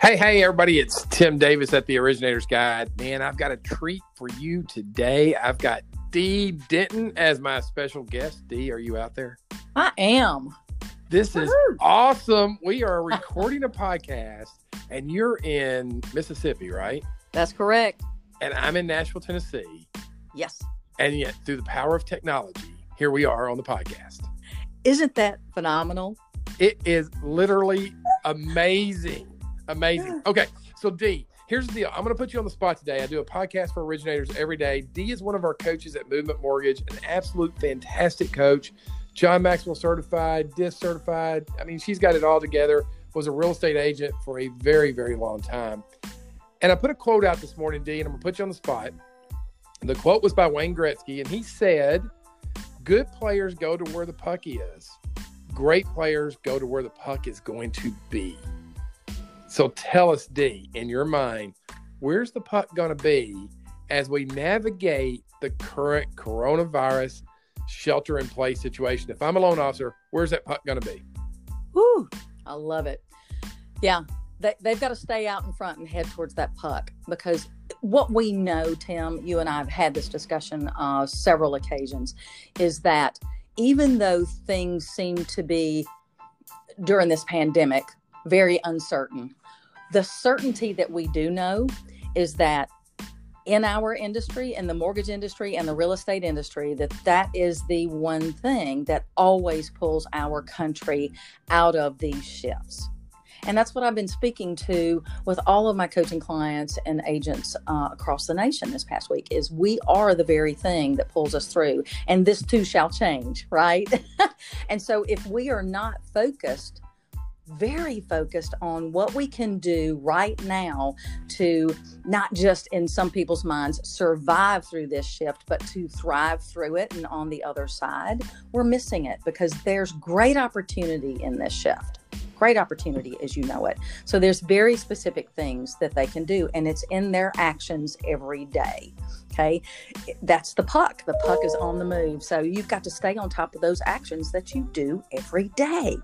Hey, hey, everybody, it's Tim Davis at the Originator's Guide. Man, I've got a treat for you today. I've got Dee Denton as my special guest. Dee, are you out there? I am. This is awesome. We are recording a podcast, and you're in Mississippi, right? That's correct. And I'm in Nashville, Tennessee. Yes. And yet, through the power of technology, here we are on the podcast. Isn't that phenomenal? It is literally amazing. Amazing. Okay. So, Dee, here's the deal. I'm going to put you on the spot today. I do a podcast for originators every day. Dee is one of our coaches at Movement Mortgage, an absolute fantastic coach. John Maxwell certified, DISC certified. I mean, she's got it all together. Was a real estate agent for a very, very long time. And I put a quote out this morning, Dee, and I'm going to put you on the spot. The quote was by Wayne Gretzky, and he said, Good players go to where the puck is. Great players go to where the puck is going to be. So tell us, Dee, in your mind, where's the puck going to be as we navigate the current coronavirus shelter in place situation? If I'm a loan officer, where's that puck going to be? Woo! I love it. Yeah, they, they've got to stay out in front and head towards that puck because what we know, Tim, you and I have had this discussion uh, several occasions, is that even though things seem to be during this pandemic very uncertain, the certainty that we do know is that in our industry in the mortgage industry and the real estate industry that that is the one thing that always pulls our country out of these shifts. And that's what i've been speaking to with all of my coaching clients and agents uh, across the nation this past week is we are the very thing that pulls us through and this too shall change right? And so if we are not focused very focused on what we can do right now to not just in some people's minds survive through this shift, but to thrive through it. And on the other side, we're missing it because there's great opportunity in this shift. Great opportunity as you know it. So there's very specific things that they can do, and it's in their actions every day. Okay. That's the puck. The puck is on the move. So you've got to stay on top of those actions that you do every day.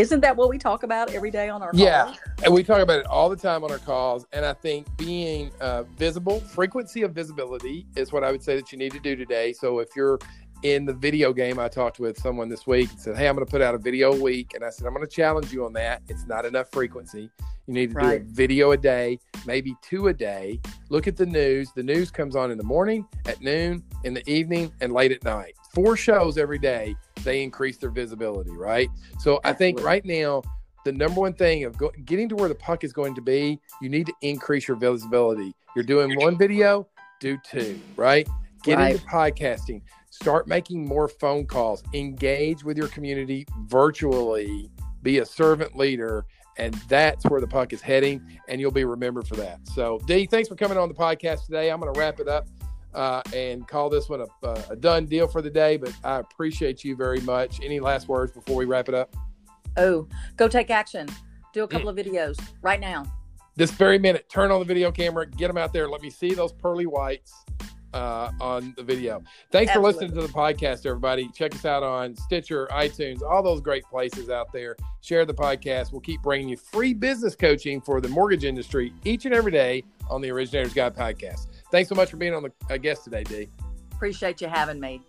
Isn't that what we talk about every day on our calls? Yeah, and we talk about it all the time on our calls. And I think being uh, visible, frequency of visibility is what I would say that you need to do today. So if you're in the video game, I talked with someone this week and said, Hey, I'm going to put out a video a week. And I said, I'm going to challenge you on that. It's not enough frequency. You need to right. do a video a day, maybe two a day. Look at the news. The news comes on in the morning, at noon, in the evening, and late at night. Four shows every day they increase their visibility, right? So I think right now, the number one thing of go, getting to where the puck is going to be, you need to increase your visibility. You're doing one video, do two, right? Get right. into podcasting, start making more phone calls, engage with your community virtually, be a servant leader. And that's where the puck is heading, and you'll be remembered for that. So, Dee, thanks for coming on the podcast today. I'm going to wrap it up uh, and call this one a, a, done deal for the day. But I appreciate you very much. Any last words before we wrap it up? Oh, go take action. Do a couple mm. of videos right now. This very minute, turn on the video camera, get them out there. Let me see those pearly whites uh, on the video. Thanks Absolutely. for listening to the podcast, everybody. Check us out on Stitcher, iTunes, all those great places out there. Share the podcast. We'll keep bringing you free business coaching for the mortgage industry each and every day on the Originator's Guide podcast. Thanks so much for being on the uh, guest today, Dee. Appreciate you having me.